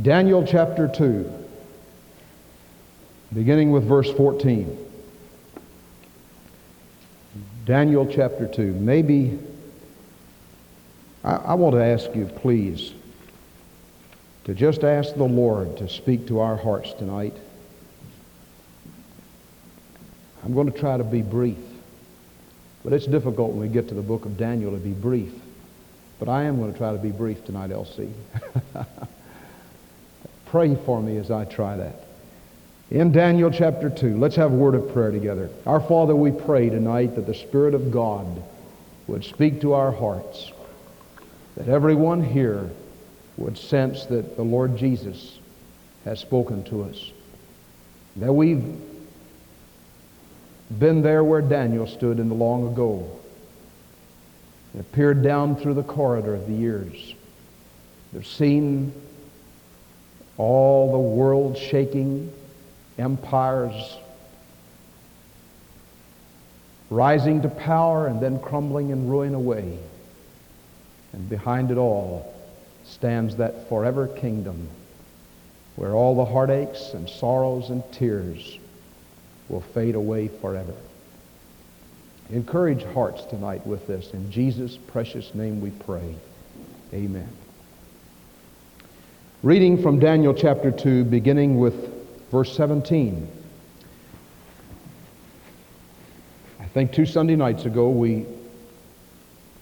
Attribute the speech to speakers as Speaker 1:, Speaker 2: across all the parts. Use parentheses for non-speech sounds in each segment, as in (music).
Speaker 1: Daniel chapter 2, beginning with verse 14. Daniel chapter 2. Maybe I, I want to ask you, please, to just ask the Lord to speak to our hearts tonight. I'm going to try to be brief, but it's difficult when we get to the book of Daniel to be brief. But I am going to try to be brief tonight, Elsie. (laughs) Pray for me as I try that. In Daniel chapter 2, let's have a word of prayer together. Our Father, we pray tonight that the Spirit of God would speak to our hearts, that everyone here would sense that the Lord Jesus has spoken to us, that we've been there where Daniel stood in the long ago, and peered down through the corridor of the years. They've seen all the world shaking empires rising to power and then crumbling and ruin away. And behind it all stands that forever kingdom where all the heartaches and sorrows and tears will fade away forever. Encourage hearts tonight with this. In Jesus' precious name we pray. Amen. Reading from Daniel chapter 2, beginning with verse 17. I think two Sunday nights ago, we,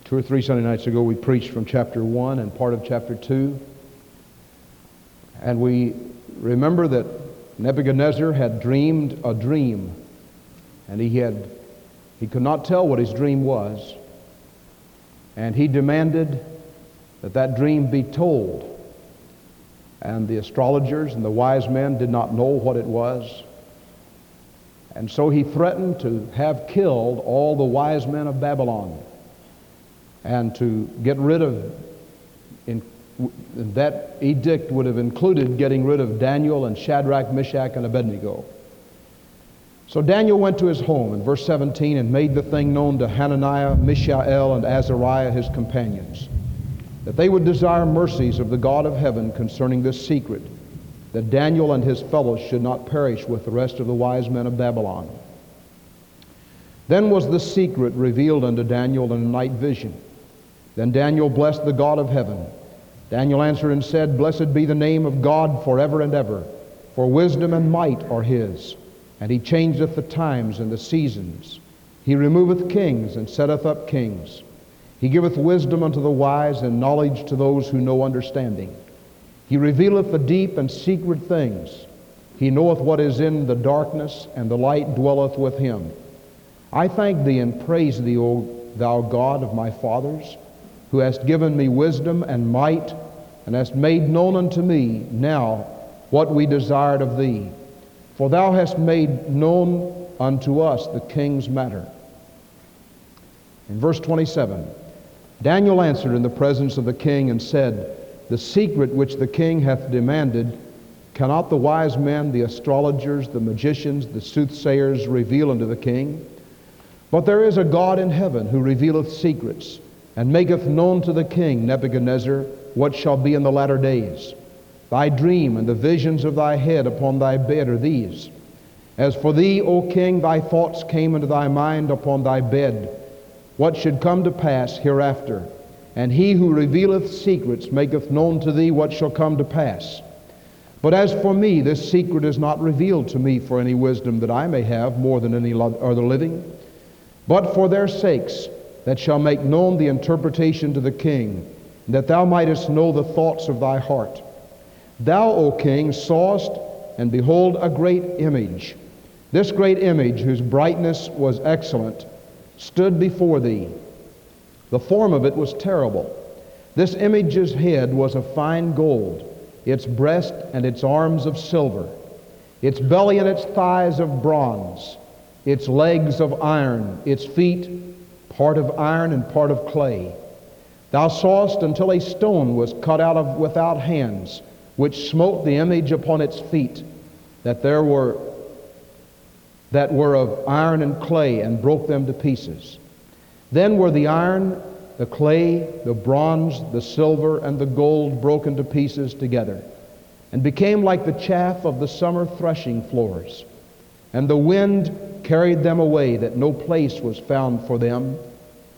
Speaker 1: two or three Sunday nights ago, we preached from chapter 1 and part of chapter 2. And we remember that Nebuchadnezzar had dreamed a dream, and he had he could not tell what his dream was, and he demanded that that dream be told. And the astrologers and the wise men did not know what it was. And so he threatened to have killed all the wise men of Babylon and to get rid of, in, that edict would have included getting rid of Daniel and Shadrach, Meshach, and Abednego. So Daniel went to his home in verse 17 and made the thing known to Hananiah, Mishael, and Azariah, his companions that they would desire mercies of the God of heaven concerning this secret, that Daniel and his fellows should not perish with the rest of the wise men of Babylon. Then was the secret revealed unto Daniel in a night vision. Then Daniel blessed the God of heaven. Daniel answered and said, Blessed be the name of God forever and ever, for wisdom and might are his. And he changeth the times and the seasons. He removeth kings and setteth up kings. He giveth wisdom unto the wise and knowledge to those who know understanding. He revealeth the deep and secret things. He knoweth what is in the darkness, and the light dwelleth with him. I thank thee and praise thee, O thou God of my fathers, who hast given me wisdom and might, and hast made known unto me now what we desired of thee. For thou hast made known unto us the king's matter. In verse 27, Daniel answered in the presence of the king and said, The secret which the king hath demanded, cannot the wise men, the astrologers, the magicians, the soothsayers reveal unto the king? But there is a God in heaven who revealeth secrets, and maketh known to the king, Nebuchadnezzar, what shall be in the latter days. Thy dream and the visions of thy head upon thy bed are these. As for thee, O king, thy thoughts came into thy mind upon thy bed what should come to pass hereafter. And he who revealeth secrets maketh known to thee what shall come to pass. But as for me, this secret is not revealed to me for any wisdom that I may have more than any other living, but for their sakes that shall make known the interpretation to the king, that thou mightest know the thoughts of thy heart. Thou, O king, sawest, and behold, a great image. This great image, whose brightness was excellent, stood before thee. The form of it was terrible. This image's head was of fine gold, its breast and its arms of silver, its belly and its thighs of bronze, its legs of iron, its feet part of iron and part of clay. Thou sawest until a stone was cut out of without hands, which smote the image upon its feet, that there were that were of iron and clay and broke them to pieces. Then were the iron, the clay, the bronze, the silver, and the gold broken to pieces together. and became like the chaff of the summer threshing floors. And the wind carried them away, that no place was found for them.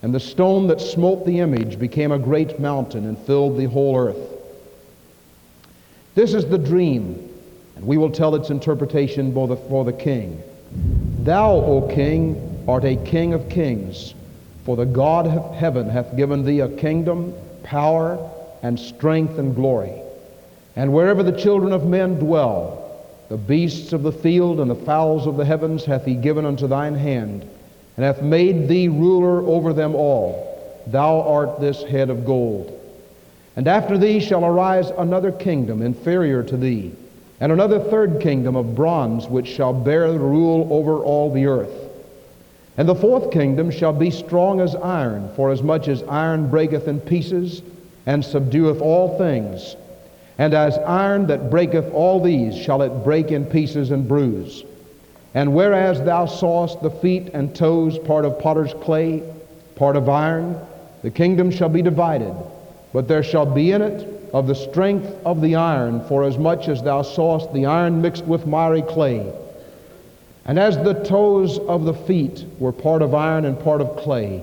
Speaker 1: And the stone that smote the image became a great mountain and filled the whole earth. This is the dream, and we will tell its interpretation for the king. Thou, O king, art a king of kings, for the God of heaven hath given thee a kingdom, power, and strength and glory. And wherever the children of men dwell, the beasts of the field and the fowls of the heavens hath he given unto thine hand, and hath made thee ruler over them all. Thou art this head of gold. And after thee shall arise another kingdom inferior to thee, and another third kingdom of bronze, which shall bear rule over all the earth. And the fourth kingdom shall be strong as iron, for as much as iron breaketh in pieces, and subdueth all things and as iron that breaketh all these shall it break in pieces and bruise. And whereas thou sawest the feet and toes part of potter's clay, part of iron, the kingdom shall be divided, but there shall be in it of the strength of the iron, for as much as thou sawest the iron mixed with miry clay. And as the toes of the feet were part of iron and part of clay,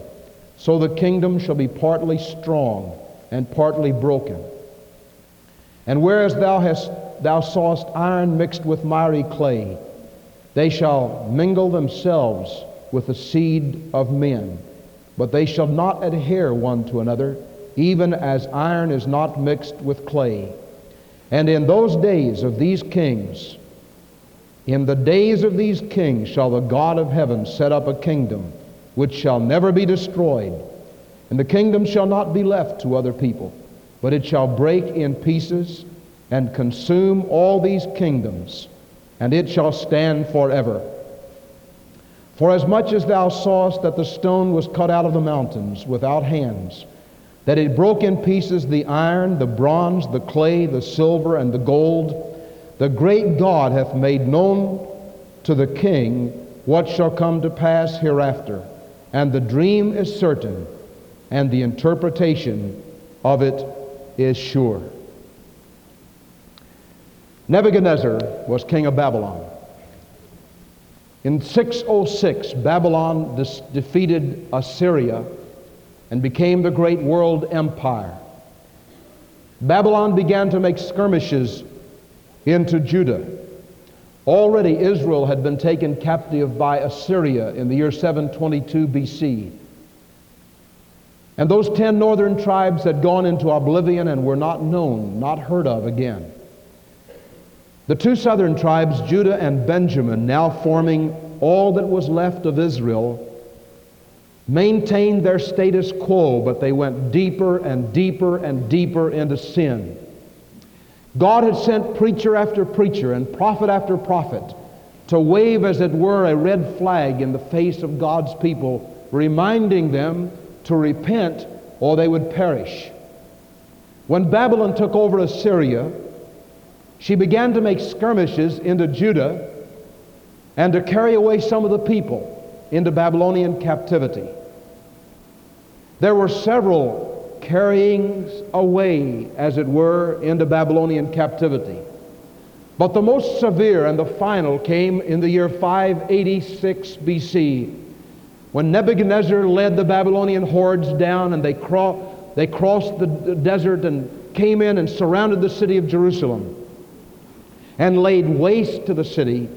Speaker 1: so the kingdom shall be partly strong and partly broken. And whereas thou, hast, thou sawest iron mixed with miry clay, they shall mingle themselves with the seed of men, but they shall not adhere one to another, even as iron is not mixed with clay. And in those days of these kings, in the days of these kings shall the God of heaven set up a kingdom which shall never be destroyed, and the kingdom shall not be left to other people but it shall break in pieces and consume all these kingdoms, and it shall stand forever. For as much as thou sawest that the stone was cut out of the mountains without hands, that it broke in pieces the iron, the bronze, the clay, the silver, and the gold, the great God hath made known to the king what shall come to pass hereafter. And the dream is certain, and the interpretation of it is sure. Nebuchadnezzar was king of Babylon. In 606, Babylon dis- defeated Assyria and became the great world empire. Babylon began to make skirmishes into Judah. Already Israel had been taken captive by Assyria in the year 722 BC. And those ten northern tribes had gone into oblivion and were not known, not heard of again. The two southern tribes, Judah and Benjamin, now forming all that was left of Israel, maintained their status quo, but they went deeper and deeper and deeper into sin. God had sent preacher after preacher and prophet after prophet to wave, as it were, a red flag in the face of God's people, reminding them to repent or they would perish. When Babylon took over Assyria, she began to make skirmishes into Judah and to carry away some of the people into Babylonian captivity. There were several carryings away, as it were, into Babylonian captivity. But the most severe and the final came in the year 586 BC when Nebuchadnezzar led the Babylonian hordes down and they, cro- they crossed the desert and came in and surrounded the city of Jerusalem and laid waste to the city,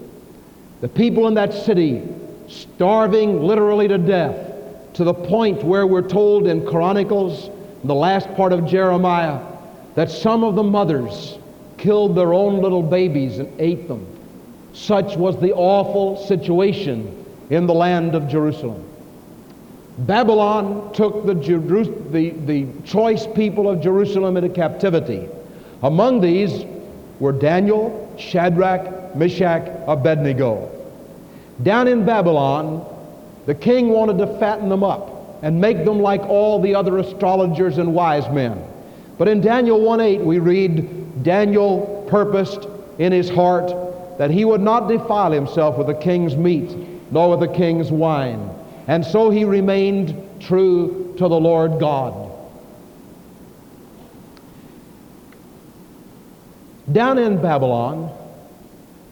Speaker 1: the people in that city starving literally to death to the point where we're told in Chronicles, in the last part of Jeremiah, that some of the mothers killed their own little babies and ate them. Such was the awful situation in the land of Jerusalem. Babylon took the, the, the choice people of Jerusalem into captivity. Among these were Daniel, Shadrach, Meshach, Abednego. Down in Babylon, the king wanted to fatten them up and make them like all the other astrologers and wise men. But in Daniel 1:8 we read Daniel purposed in his heart that he would not defile himself with the king's meat nor with the king's wine. And so he remained true to the Lord God. Down in Babylon,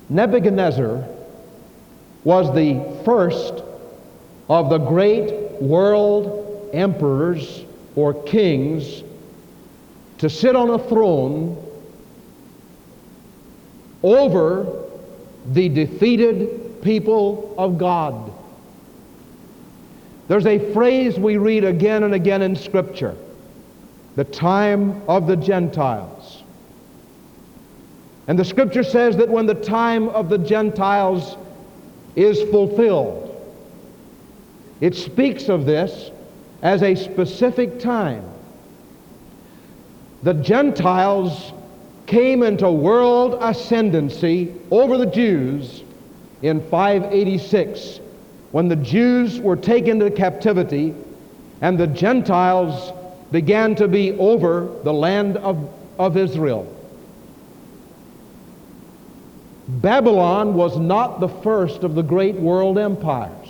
Speaker 1: Nebuchadnezzar was the first of the great world emperors or kings to sit on a throne over the defeated people of God. There's a phrase we read again and again in Scripture the time of the Gentiles. And the Scripture says that when the time of the Gentiles is fulfilled, it speaks of this as a specific time. The Gentiles came into world ascendancy over the Jews in 586 when the Jews were taken to captivity and the Gentiles began to be over the land of, of Israel. Babylon was not the first of the great world empires,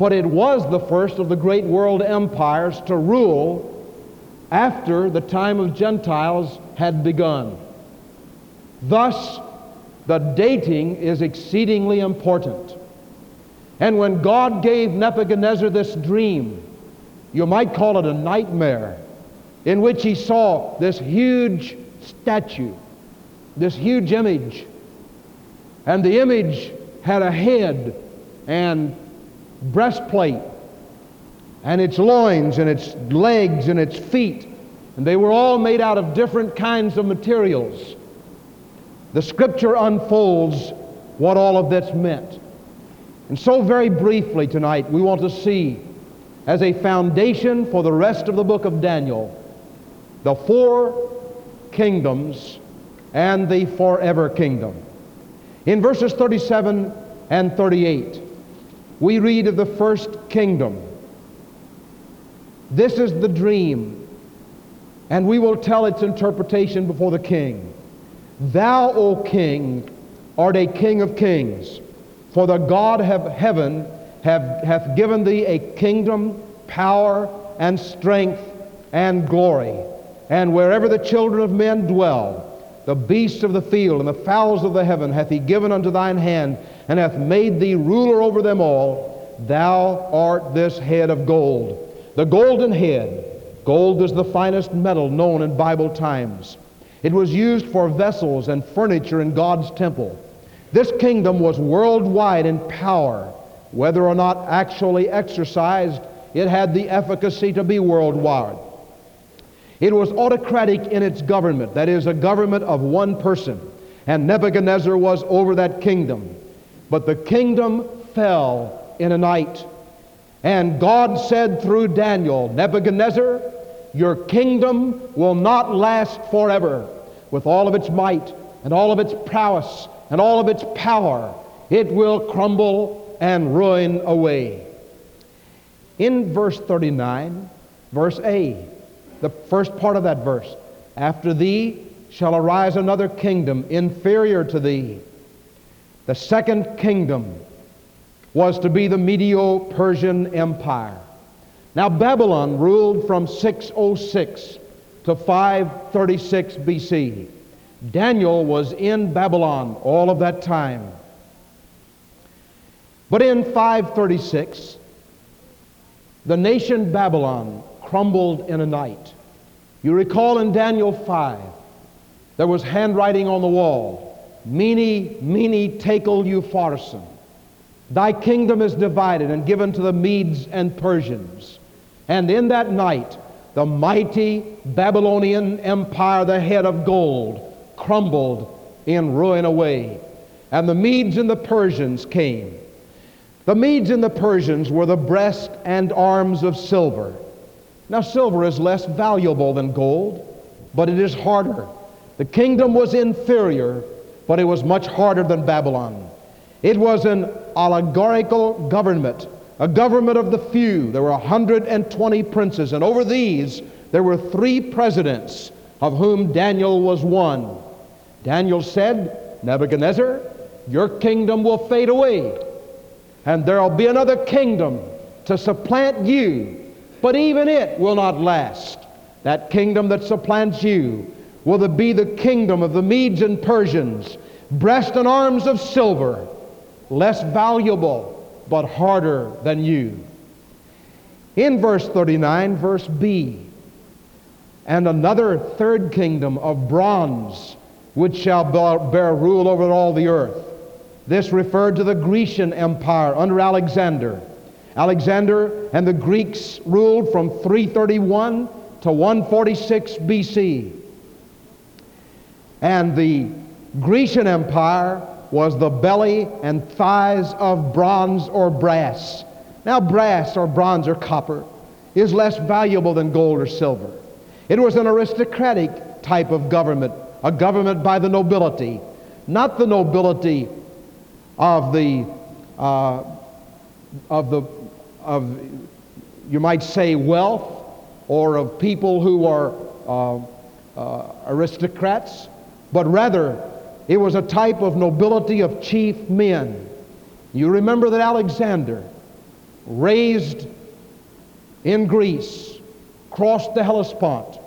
Speaker 1: but it was the first of the great world empires to rule after the time of Gentiles had begun. Thus, the dating is exceedingly important. And when God gave Nebuchadnezzar this dream, you might call it a nightmare, in which he saw this huge statue, this huge image. And the image had a head and breastplate, and its loins, and its legs, and its feet. And they were all made out of different kinds of materials. The scripture unfolds what all of this meant. And so, very briefly tonight, we want to see as a foundation for the rest of the book of Daniel the four kingdoms and the forever kingdom. In verses 37 and 38, we read of the first kingdom. This is the dream, and we will tell its interpretation before the king. Thou, O king, art a king of kings for the God of heaven have, hath given thee a kingdom, power, and strength, and glory. And wherever the children of men dwell, the beasts of the field and the fowls of the heaven hath he given unto thine hand, and hath made thee ruler over them all. Thou art this head of gold. The golden head. Gold is the finest metal known in Bible times. It was used for vessels and furniture in God's temple. This kingdom was worldwide in power. Whether or not actually exercised, it had the efficacy to be worldwide. It was autocratic in its government, that is, a government of one person. And Nebuchadnezzar was over that kingdom. But the kingdom fell in a night. And God said through Daniel, Nebuchadnezzar, your kingdom will not last forever with all of its might and all of its prowess and all of its power, it will crumble and ruin away. In verse 39, verse A, the first part of that verse, after thee shall arise another kingdom inferior to thee. The second kingdom was to be the Medo Persian Empire. Now, Babylon ruled from 606 to 536 BC. Daniel was in Babylon all of that time. But in 536, the nation Babylon crumbled in a night. You recall in Daniel 5, there was handwriting on the wall Mene, Mene, Tekel, Upharsin. Thy kingdom is divided and given to the Medes and Persians. And in that night, the mighty Babylonian empire, the head of gold, crumbled in ruin away. And the Medes and the Persians came. The Medes and the Persians were the breast and arms of silver. Now, silver is less valuable than gold, but it is harder. The kingdom was inferior, but it was much harder than Babylon. It was an oligarchical government, a government of the few. There were 120 princes, and over these there were three presidents, of whom Daniel was one. Daniel said, Nebuchadnezzar, your kingdom will fade away, and there will be another kingdom to supplant you, but even it will not last. That kingdom that supplants you will it be the kingdom of the Medes and Persians, breast and arms of silver, less valuable but harder than you. In verse 39, verse B, and another third kingdom of bronze, which shall bear rule over all the earth. This referred to the Grecian Empire under Alexander. Alexander and the Greeks ruled from 331 to 146 BC. And the Grecian Empire was the belly and thighs of bronze or brass. Now, brass or bronze or copper is less valuable than gold or silver. It was an aristocratic type of government, a government by the nobility, not the nobility of the, uh, of the, of, you might say, wealth or of people who are uh, uh, aristocrats, but rather it was a type of nobility of chief men. You remember that Alexander, raised in Greece, crossed the Hellespont,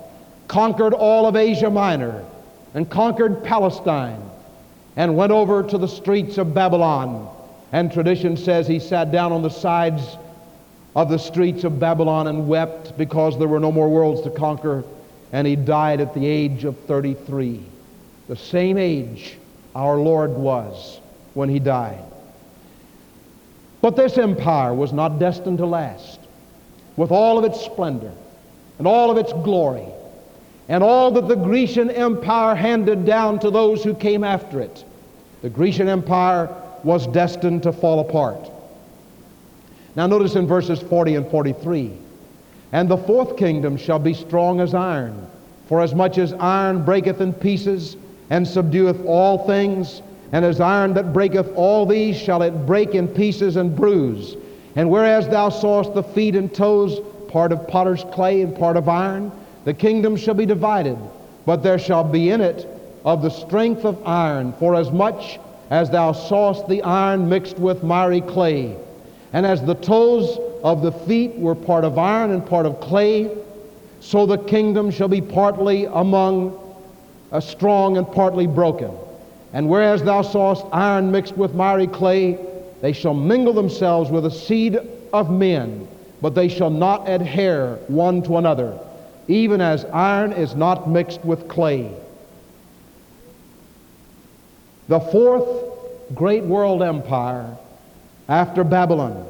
Speaker 1: conquered all of Asia Minor, and conquered Palestine, and went over to the streets of Babylon. And tradition says he sat down on the sides of the streets of Babylon and wept because there were no more worlds to conquer, and he died at the age of 33 the same age our Lord was when he died. But this empire was not destined to last. With all of its splendor and all of its glory and all that the Grecian Empire handed down to those who came after it, the Grecian Empire was destined to fall apart. Now, notice in verses 40 and 43 And the fourth kingdom shall be strong as iron, for as much as iron breaketh in pieces, and subdueth all things. And as iron that breaketh all these shall it break in pieces and bruise. And whereas thou sawest the feet and toes, part of potter's clay and part of iron, the kingdom shall be divided, but there shall be in it of the strength of iron, for as much as thou sawest the iron mixed with miry clay. And as the toes of the feet were part of iron and part of clay, so the kingdom shall be partly among uh, strong and partly broken. And whereas thou sawest iron mixed with miry clay, they shall mingle themselves with the seed of men, but they shall not adhere one to another, even as iron is not mixed with clay. The fourth great world empire after Babylon,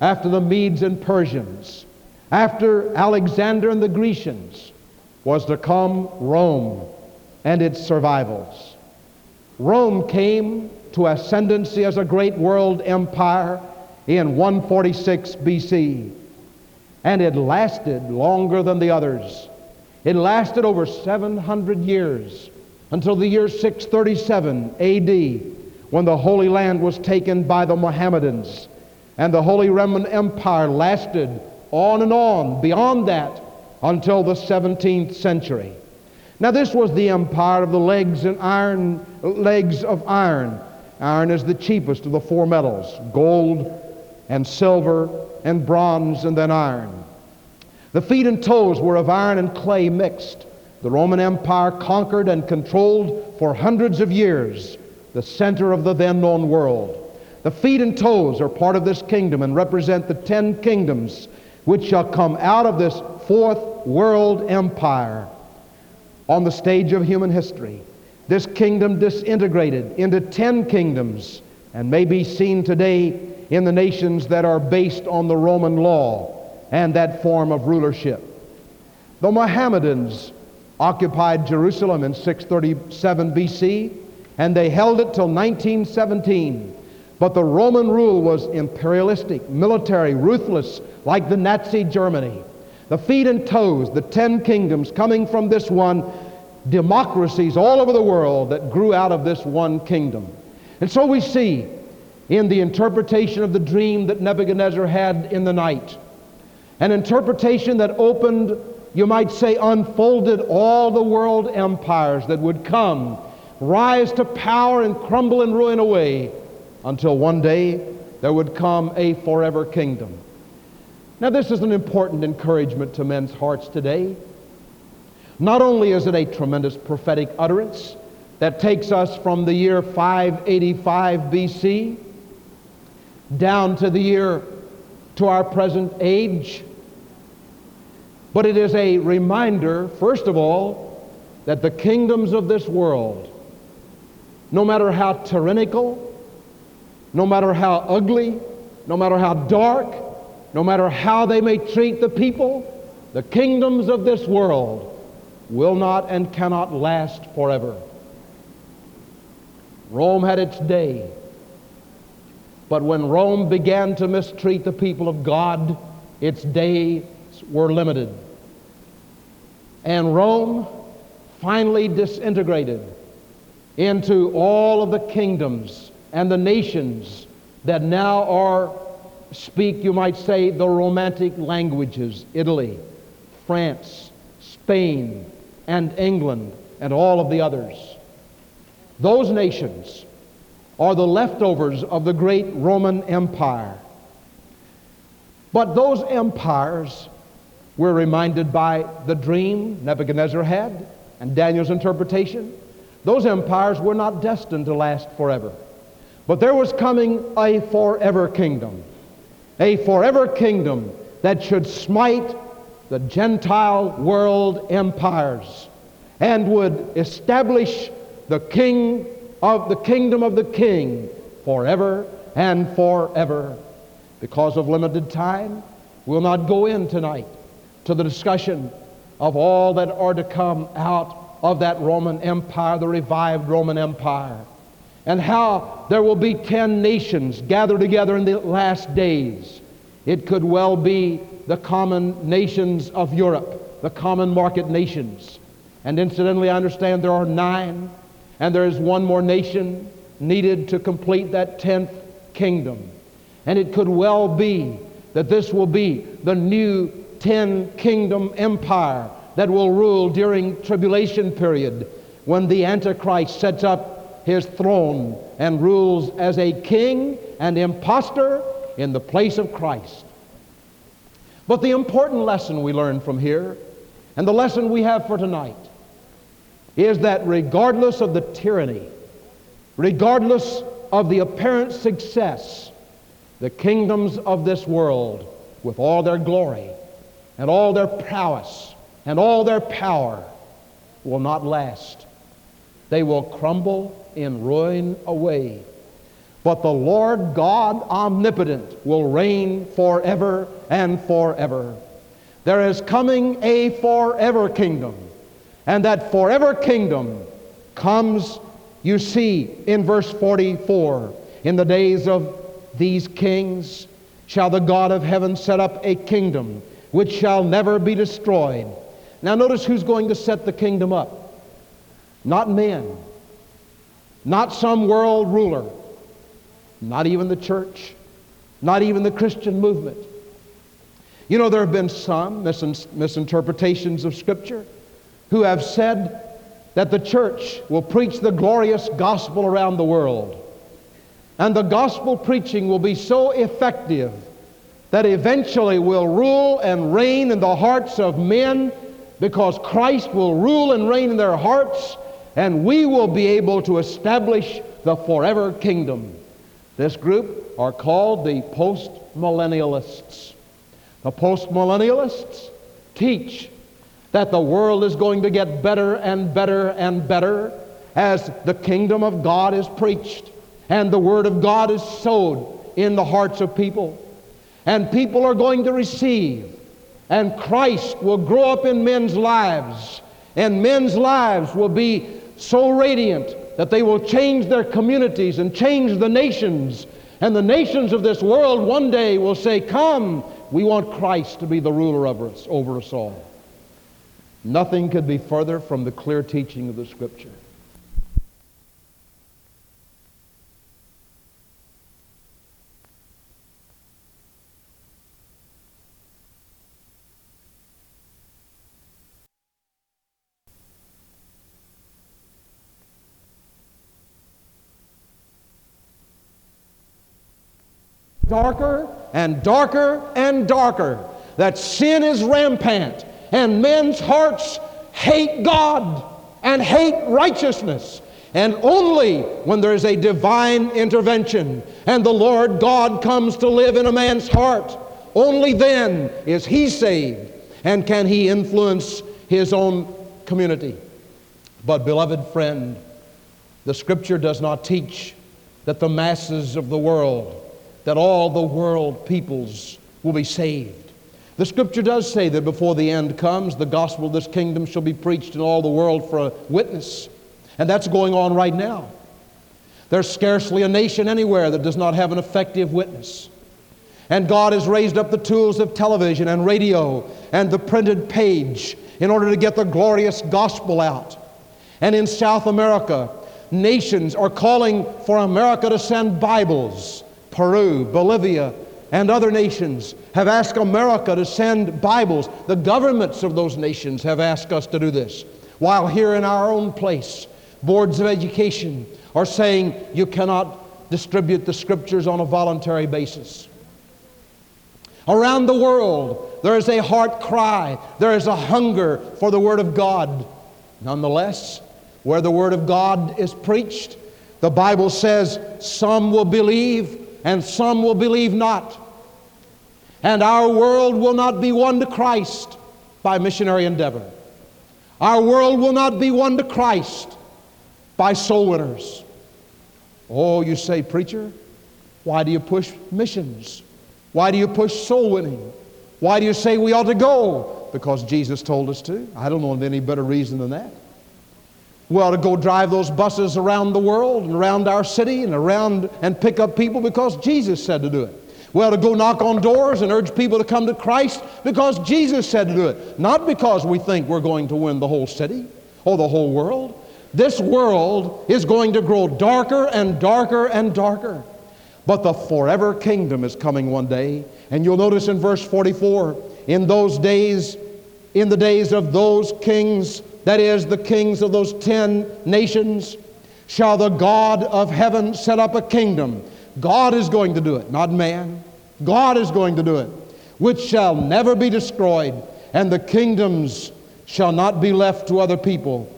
Speaker 1: after the Medes and Persians, after Alexander and the Grecians, was to come Rome and its survivals. Rome came to ascendancy as a great world empire in 146 BC, and it lasted longer than the others. It lasted over 700 years until the year 637 AD when the Holy Land was taken by the Mohammedans. And the Holy Roman Empire lasted on and on beyond that until the 17th century. Now this was the empire of the legs and iron legs of iron. Iron is the cheapest of the four metals, gold and silver and bronze and then iron. The feet and toes were of iron and clay mixed. The Roman Empire conquered and controlled for hundreds of years the center of the then known world. The feet and toes are part of this kingdom and represent the ten kingdoms which shall come out of this fourth world empire on the stage of human history. This kingdom disintegrated into ten kingdoms and may be seen today in the nations that are based on the Roman law and that form of rulership. The Mohammedans occupied Jerusalem in 637 BC and they held it till 1917. But the Roman rule was imperialistic, military, ruthless, like the Nazi Germany the feet and toes, the ten kingdoms coming from this one, democracies all over the world that grew out of this one kingdom. And so we see in the interpretation of the dream that Nebuchadnezzar had in the night, an interpretation that opened, you might say, unfolded all the world empires that would come, rise to power and crumble and ruin away until one day there would come a forever kingdom. Now, this is an important encouragement to men's hearts today. Not only is it a tremendous prophetic utterance that takes us from the year 585 BC down to the year to our present age, but it is a reminder, first of all, that the kingdoms of this world, no matter how tyrannical, no matter how ugly, no matter how dark, no matter how they may treat the people, the kingdoms of this world will not and cannot last forever. Rome had its day. But when Rome began to mistreat the people of God, its days were limited. And Rome finally disintegrated into all of the kingdoms and the nations that now are, speak, you might say, the romantic languages Italy, France, Spain, and England, and all of the others. Those nations are the leftovers of the great Roman Empire. But those empires were reminded by the dream Nebuchadnezzar had and Daniel's interpretation. Those empires were not destined to last forever. But there was coming a forever kingdom, a forever kingdom that should smite the Gentile world empires and would establish the king of the kingdom of the king forever and forever. Because of limited time, we'll not go in tonight to the discussion of all that are to come out of that Roman Empire, the revived Roman Empire, and how there will be ten nations gathered together in the last days. It could well be the common nations of Europe, the common market nations. And incidentally, I understand there are nine, and there is one more nation needed to complete that tenth kingdom. And it could well be that this will be the new ten kingdom empire that will rule during tribulation period when the antichrist sets up his throne and rules as a king and impostor in the place of Christ. But the important lesson we learn from here, and the lesson we have for tonight, is that regardless of the tyranny, regardless of the apparent success, the kingdoms of this world, with all their glory and all their prowess and all their power, will not last. They will crumble in ruin away. But the Lord God omnipotent will reign forever and forever. There is coming a forever kingdom. And that forever kingdom comes, you see, in verse 44. In the days of these kings shall the God of heaven set up a kingdom which shall never be destroyed. Now, notice who's going to set the kingdom up. Not men, not some world ruler, not even the church, not even the Christian movement. You know, there have been some mis- misinterpretations of Scripture who have said that the church will preach the glorious gospel around the world. And the gospel preaching will be so effective that eventually will rule and reign in the hearts of men because Christ will rule and reign in their hearts and we will be able to establish the forever kingdom. This group are called the post-millennialists. The post-millennialists teach that the world is going to get better and better and better as the kingdom of God is preached and the word of God is sowed in the hearts of people. And people are going to receive and Christ will grow up in men's lives and men's lives will be so radiant that they will change their communities and change the nations. And the nations of this world one day will say, Come, we want Christ to be the ruler us, over us all. Nothing could be further from the clear teaching of the Scripture. Darker and darker and darker. That sin is rampant and men's hearts hate God and hate righteousness. And only when there's a divine intervention and the Lord God comes to live in a man's heart, only then is he saved and can he influence his own community. But, beloved friend, the scripture does not teach that the masses of the world, that all the world peoples will be saved. The scripture does say that before the end comes, the gospel of this kingdom shall be preached in all the world for a witness. And that's going on right now. There's scarcely a nation anywhere that does not have an effective witness. And God has raised up the tools of television and radio and the printed page in order to get the glorious gospel out. And in South America, nations are calling for America to send Bibles. Peru, Bolivia, and other nations have asked America to send Bibles. The governments of those nations have asked us to do this. While here in our own place, boards of education are saying you cannot distribute the scriptures on a voluntary basis. Around the world, there is a heart cry, there is a hunger for the Word of God. Nonetheless, where the Word of God is preached, the Bible says some will believe and some will believe not. And our world will not be won to Christ by missionary endeavor. Our world will not be won to Christ by soul winners. Oh, you say, preacher, why do you push missions? Why do you push soul winning? Why do you say we ought to go? Because Jesus told us to. I don't know of any better reason than that. We ought to go drive those buses around the world and around our city and around and pick up people because Jesus said to do it. We ought to go knock on doors and urge people to come to Christ because Jesus said to do it. Not because we think we're going to win the whole city or the whole world. This world is going to grow darker and darker and darker. But the forever kingdom is coming one day. And you'll notice in verse 44 in those days, in the days of those kings, that is, the kings of those ten nations, shall the God of heaven set up a kingdom. God is going to do it, not man. God is going to do it, which shall never be destroyed, and the kingdoms shall not be left to other people,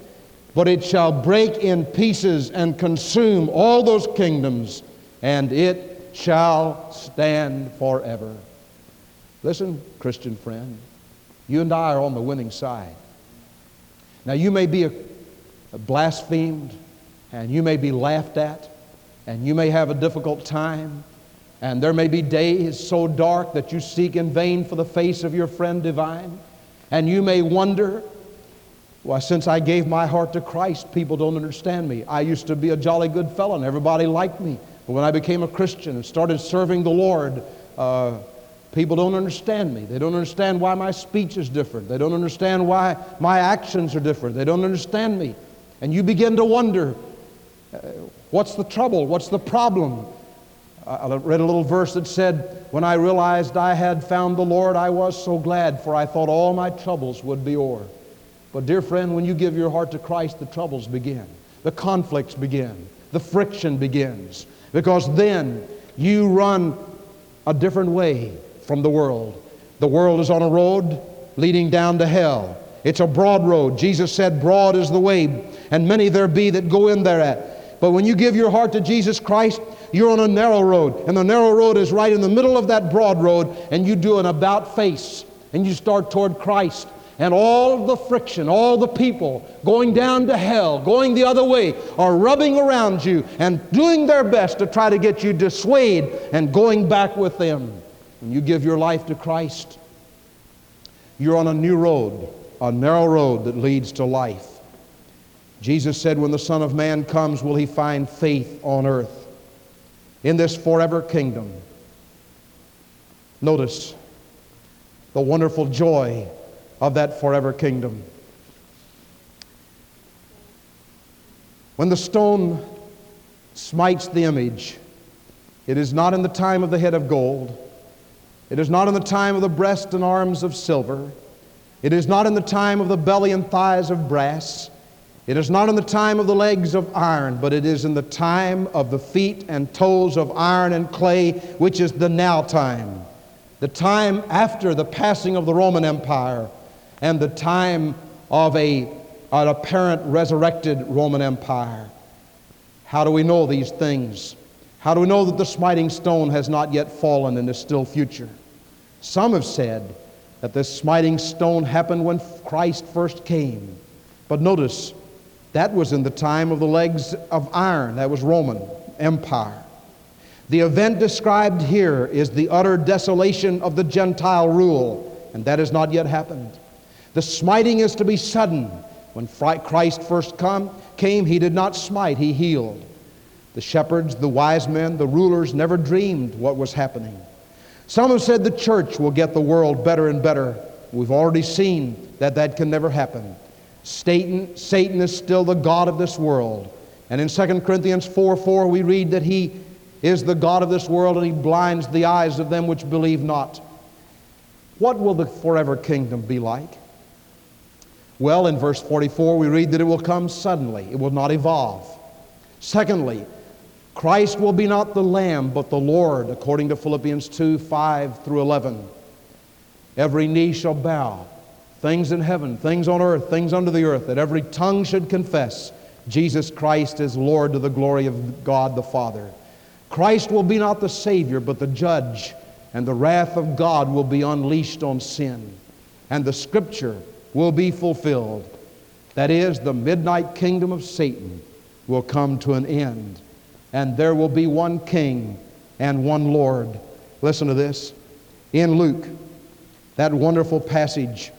Speaker 1: but it shall break in pieces and consume all those kingdoms and it shall stand forever. Listen, Christian friend, you and I are on the winning side. Now, you may be a, a blasphemed, and you may be laughed at, and you may have a difficult time, and there may be days so dark that you seek in vain for the face of your friend divine, and you may wonder, why, since I gave my heart to Christ, people don't understand me. I used to be a jolly good fellow, and everybody liked me. But when I became a Christian and started serving the Lord, uh, people don't understand me. They don't understand why my speech is different. They don't understand why my actions are different. They don't understand me. And you begin to wonder uh, what's the trouble? What's the problem? I read a little verse that said, When I realized I had found the Lord, I was so glad, for I thought all my troubles would be o'er. But, dear friend, when you give your heart to Christ, the troubles begin, the conflicts begin, the friction begins because then you run a different way from the world. The world is on a road leading down to hell. It's a broad road. Jesus said, Broad is the way, and many there be that go in thereat. But when you give your heart to Jesus Christ, you're on a narrow road, and the narrow road is right in the middle of that broad road, and you do an about face, and you start toward Christ and all the friction, all the people going down to hell, going the other way, are rubbing around you and doing their best to try to get you dissuade and going back with them. When you give your life to Christ, you're on a new road, a narrow road that leads to life. Jesus said, When the Son of Man comes, will he find faith on earth in this forever kingdom? Notice the wonderful joy of that forever kingdom. When the stone smites the image, it is not in the time of the head of gold. It is not in the time of the breast and arms of silver. It is not in the time of the belly and thighs of brass. It is not in the time of the legs of iron, but it is in the time of the feet and toes of iron and clay, which is the now time. The time after the passing of the Roman Empire and the time of a, an apparent resurrected Roman Empire. How do we know these things? How do we know that the smiting stone has not yet fallen and is still future? Some have said that this smiting stone happened when Christ first came. But notice, that was in the time of the legs of iron. That was Roman Empire. The event described here is the utter desolation of the Gentile rule, and that has not yet happened. The smiting is to be sudden. When Christ first come, came, he did not smite, he healed. The shepherds, the wise men, the rulers never dreamed what was happening. Some have said the church will get the world better and better. We've already seen that that can never happen. Satan, Satan is still the God of this world. And in 2 Corinthians 4 4, we read that he is the God of this world and he blinds the eyes of them which believe not. What will the forever kingdom be like? Well, in verse 44, we read that it will come suddenly, it will not evolve. Secondly, Christ will be not the Lamb, but the Lord, according to Philippians 2 5 through 11. Every knee shall bow, things in heaven, things on earth, things under the earth, that every tongue should confess Jesus Christ is Lord to the glory of God the Father. Christ will be not the Savior, but the judge, and the wrath of God will be unleashed on sin. And the scripture will be fulfilled. That is, the midnight kingdom of Satan will come to an end and there will be one king and one Lord. Listen to this. In Luke, that wonderful passage,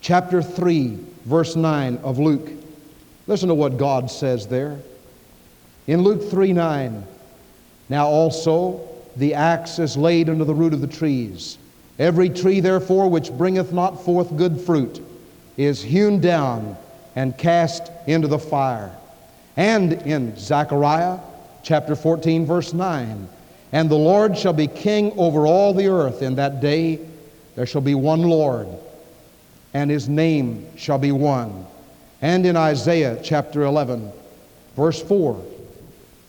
Speaker 1: chapter 3, verse 9 of Luke. Listen to what God says there. In Luke 3 9, now also the axe is laid under the root of the trees. Every tree, therefore, which bringeth not forth good fruit is hewn down and cast into the fire. And in Zechariah chapter 14, verse 9, and the Lord shall be king over all the earth. In that day there shall be one Lord, and his name shall be one. And in Isaiah chapter 11, verse 4,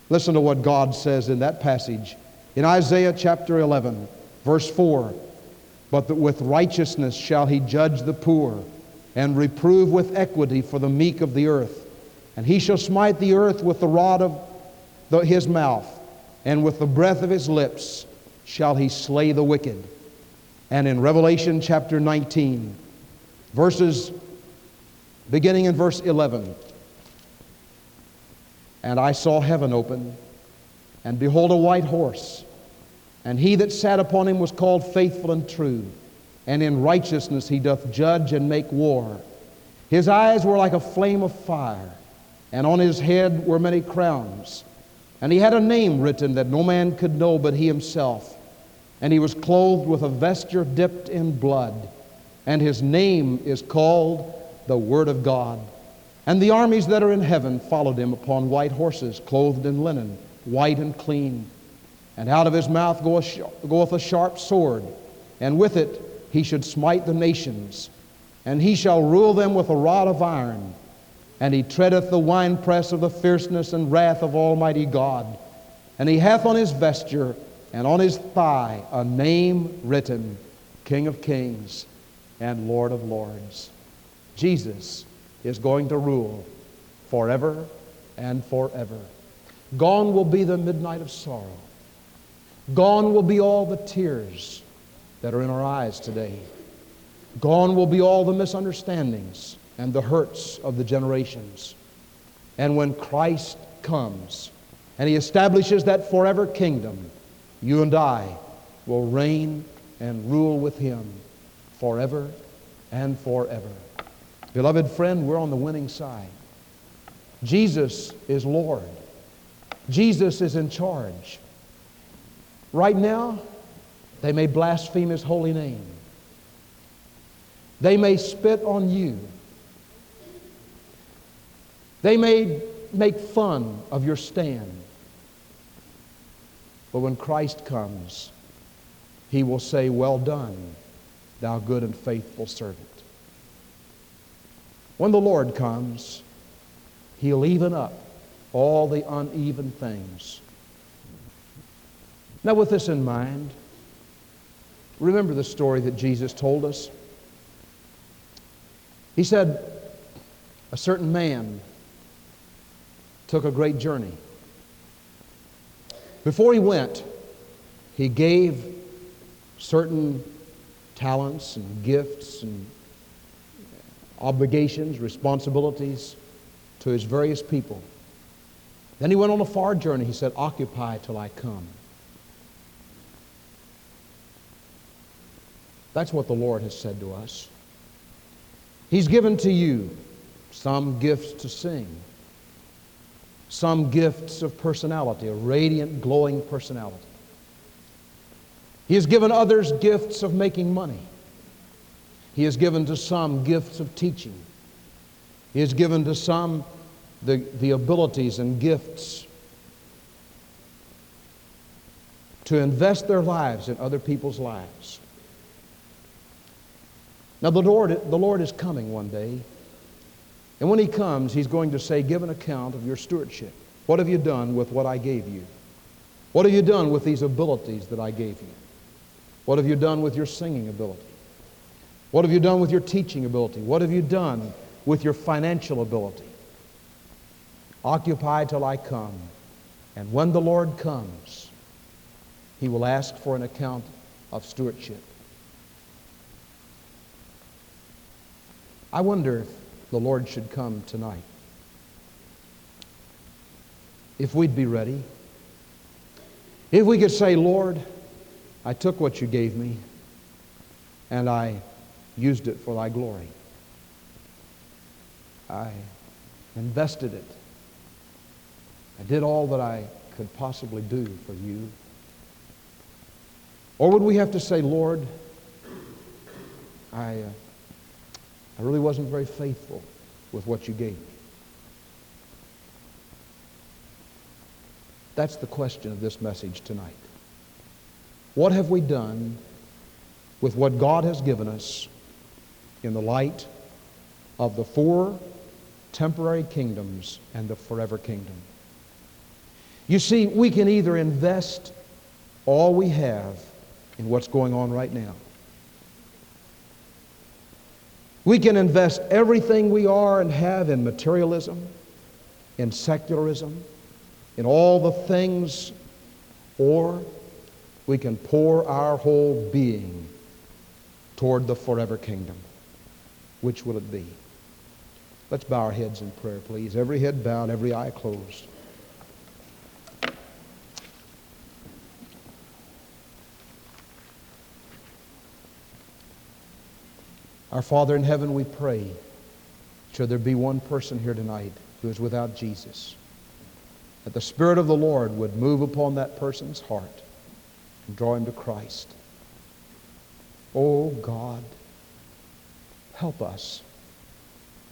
Speaker 1: listen to what God says in that passage. In Isaiah chapter 11, verse 4, but that with righteousness shall he judge the poor, and reprove with equity for the meek of the earth. And he shall smite the earth with the rod of the, his mouth, and with the breath of his lips shall he slay the wicked. And in Revelation chapter 19, verses beginning in verse 11, and I saw heaven open, and behold, a white horse. And he that sat upon him was called faithful and true, and in righteousness he doth judge and make war. His eyes were like a flame of fire, and on his head were many crowns. And he had a name written that no man could know but he himself. And he was clothed with a vesture dipped in blood. And his name is called the Word of God. And the armies that are in heaven followed him upon white horses, clothed in linen, white and clean. And out of his mouth goeth a sharp sword, and with it he should smite the nations. And he shall rule them with a rod of iron and he treadeth the winepress of the fierceness and wrath of Almighty God. And he hath on his vesture and on his thigh a name written King of Kings and Lord of Lords. Jesus is going to rule forever and forever. Gone will be the midnight of sorrow. Gone will be all the tears that are in our eyes today. Gone will be all the misunderstandings and the hurts of the generations. And when Christ comes and he establishes that forever kingdom, you and I will reign and rule with him forever and forever. Beloved friend, we're on the winning side. Jesus is Lord. Jesus is in charge. Right now, they may blaspheme his holy name. They may spit on you. They may make fun of your stand. But when Christ comes, he will say, Well done, thou good and faithful servant. When the Lord comes, he'll even up all the uneven things. Now, with this in mind, remember the story that Jesus told us He said, A certain man took a great journey. Before he went, he gave certain talents and gifts and obligations, responsibilities to his various people. Then he went on a far journey. He said, Occupy till I come. That's what the Lord has said to us. He's given to you some gifts to sing, some gifts of personality, a radiant, glowing personality. He has given others gifts of making money. He has given to some gifts of teaching. He has given to some the, the abilities and gifts to invest their lives in other people's lives. Now, the Lord, the Lord is coming one day. And when He comes, He's going to say, Give an account of your stewardship. What have you done with what I gave you? What have you done with these abilities that I gave you? What have you done with your singing ability? What have you done with your teaching ability? What have you done with your financial ability? Occupy till I come. And when the Lord comes, He will ask for an account of stewardship. I wonder if the Lord should come tonight. If we'd be ready. If we could say, Lord, I took what you gave me and I used it for thy glory. I invested it. I did all that I could possibly do for you. Or would we have to say, Lord, I, uh, I really wasn't very faithful with what you gave me? That's the question of this message tonight. What have we done with what God has given us in the light of the four temporary kingdoms and the forever kingdom? You see, we can either invest all we have in what's going on right now. We can invest everything we are and have in materialism, in secularism, in all the things, or we can pour our whole being toward the forever kingdom. Which will it be? Let's bow our heads in prayer, please. Every head bowed, every eye closed. Our Father in heaven, we pray, should there be one person here tonight who is without Jesus, that the Spirit of the Lord would move upon that person's heart and draw him to Christ. Oh God, help us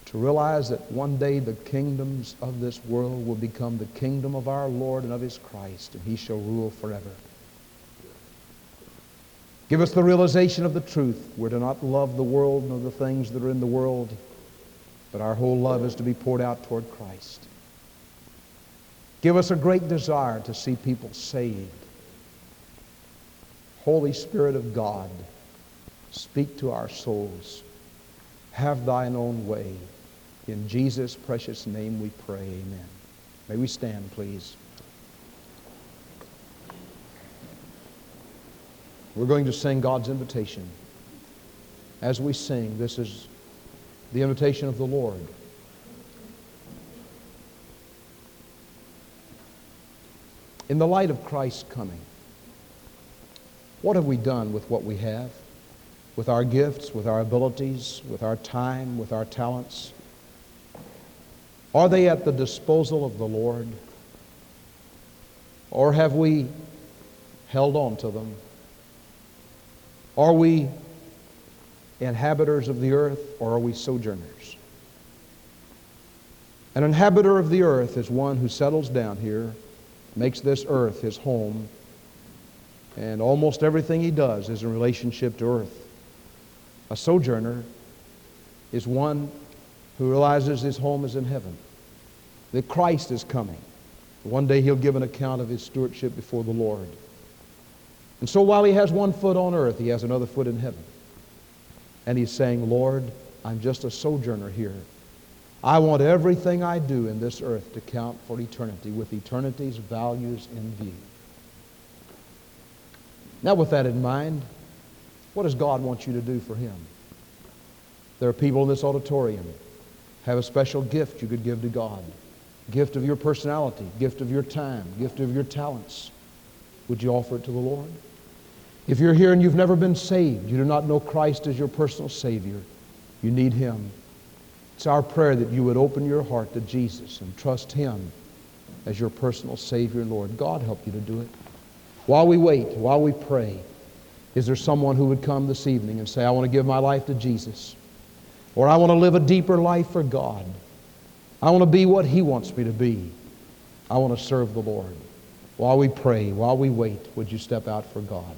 Speaker 1: to realize that one day the kingdoms of this world will become the kingdom of our Lord and of his Christ, and he shall rule forever. Give us the realization of the truth. We're to not love the world nor the things that are in the world, but our whole love is to be poured out toward Christ. Give us a great desire to see people saved. Holy Spirit of God, speak to our souls. Have thine own way. In Jesus' precious name we pray, amen. May we stand, please. We're going to sing God's invitation. As we sing, this is the invitation of the Lord. In the light of Christ's coming, what have we done with what we have? With our gifts, with our abilities, with our time, with our talents? Are they at the disposal of the Lord? Or have we held on to them are we inhabitants of the earth or are we sojourners? An inhabitor of the earth is one who settles down here, makes this earth his home, and almost everything he does is in relationship to earth. A sojourner is one who realizes his home is in heaven, that Christ is coming. One day he'll give an account of his stewardship before the Lord. And so while he has one foot on earth, he has another foot in heaven. And he's saying, Lord, I'm just a sojourner here. I want everything I do in this earth to count for eternity with eternity's values in view. Now, with that in mind, what does God want you to do for Him? There are people in this auditorium have a special gift you could give to God. Gift of your personality, gift of your time, gift of your talents. Would you offer it to the Lord? If you're here and you've never been saved, you do not know Christ as your personal Savior, you need Him. It's our prayer that you would open your heart to Jesus and trust Him as your personal Savior and Lord. God help you to do it. While we wait, while we pray, is there someone who would come this evening and say, I want to give my life to Jesus? Or I want to live a deeper life for God. I want to be what He wants me to be. I want to serve the Lord. While we pray, while we wait, would you step out for God?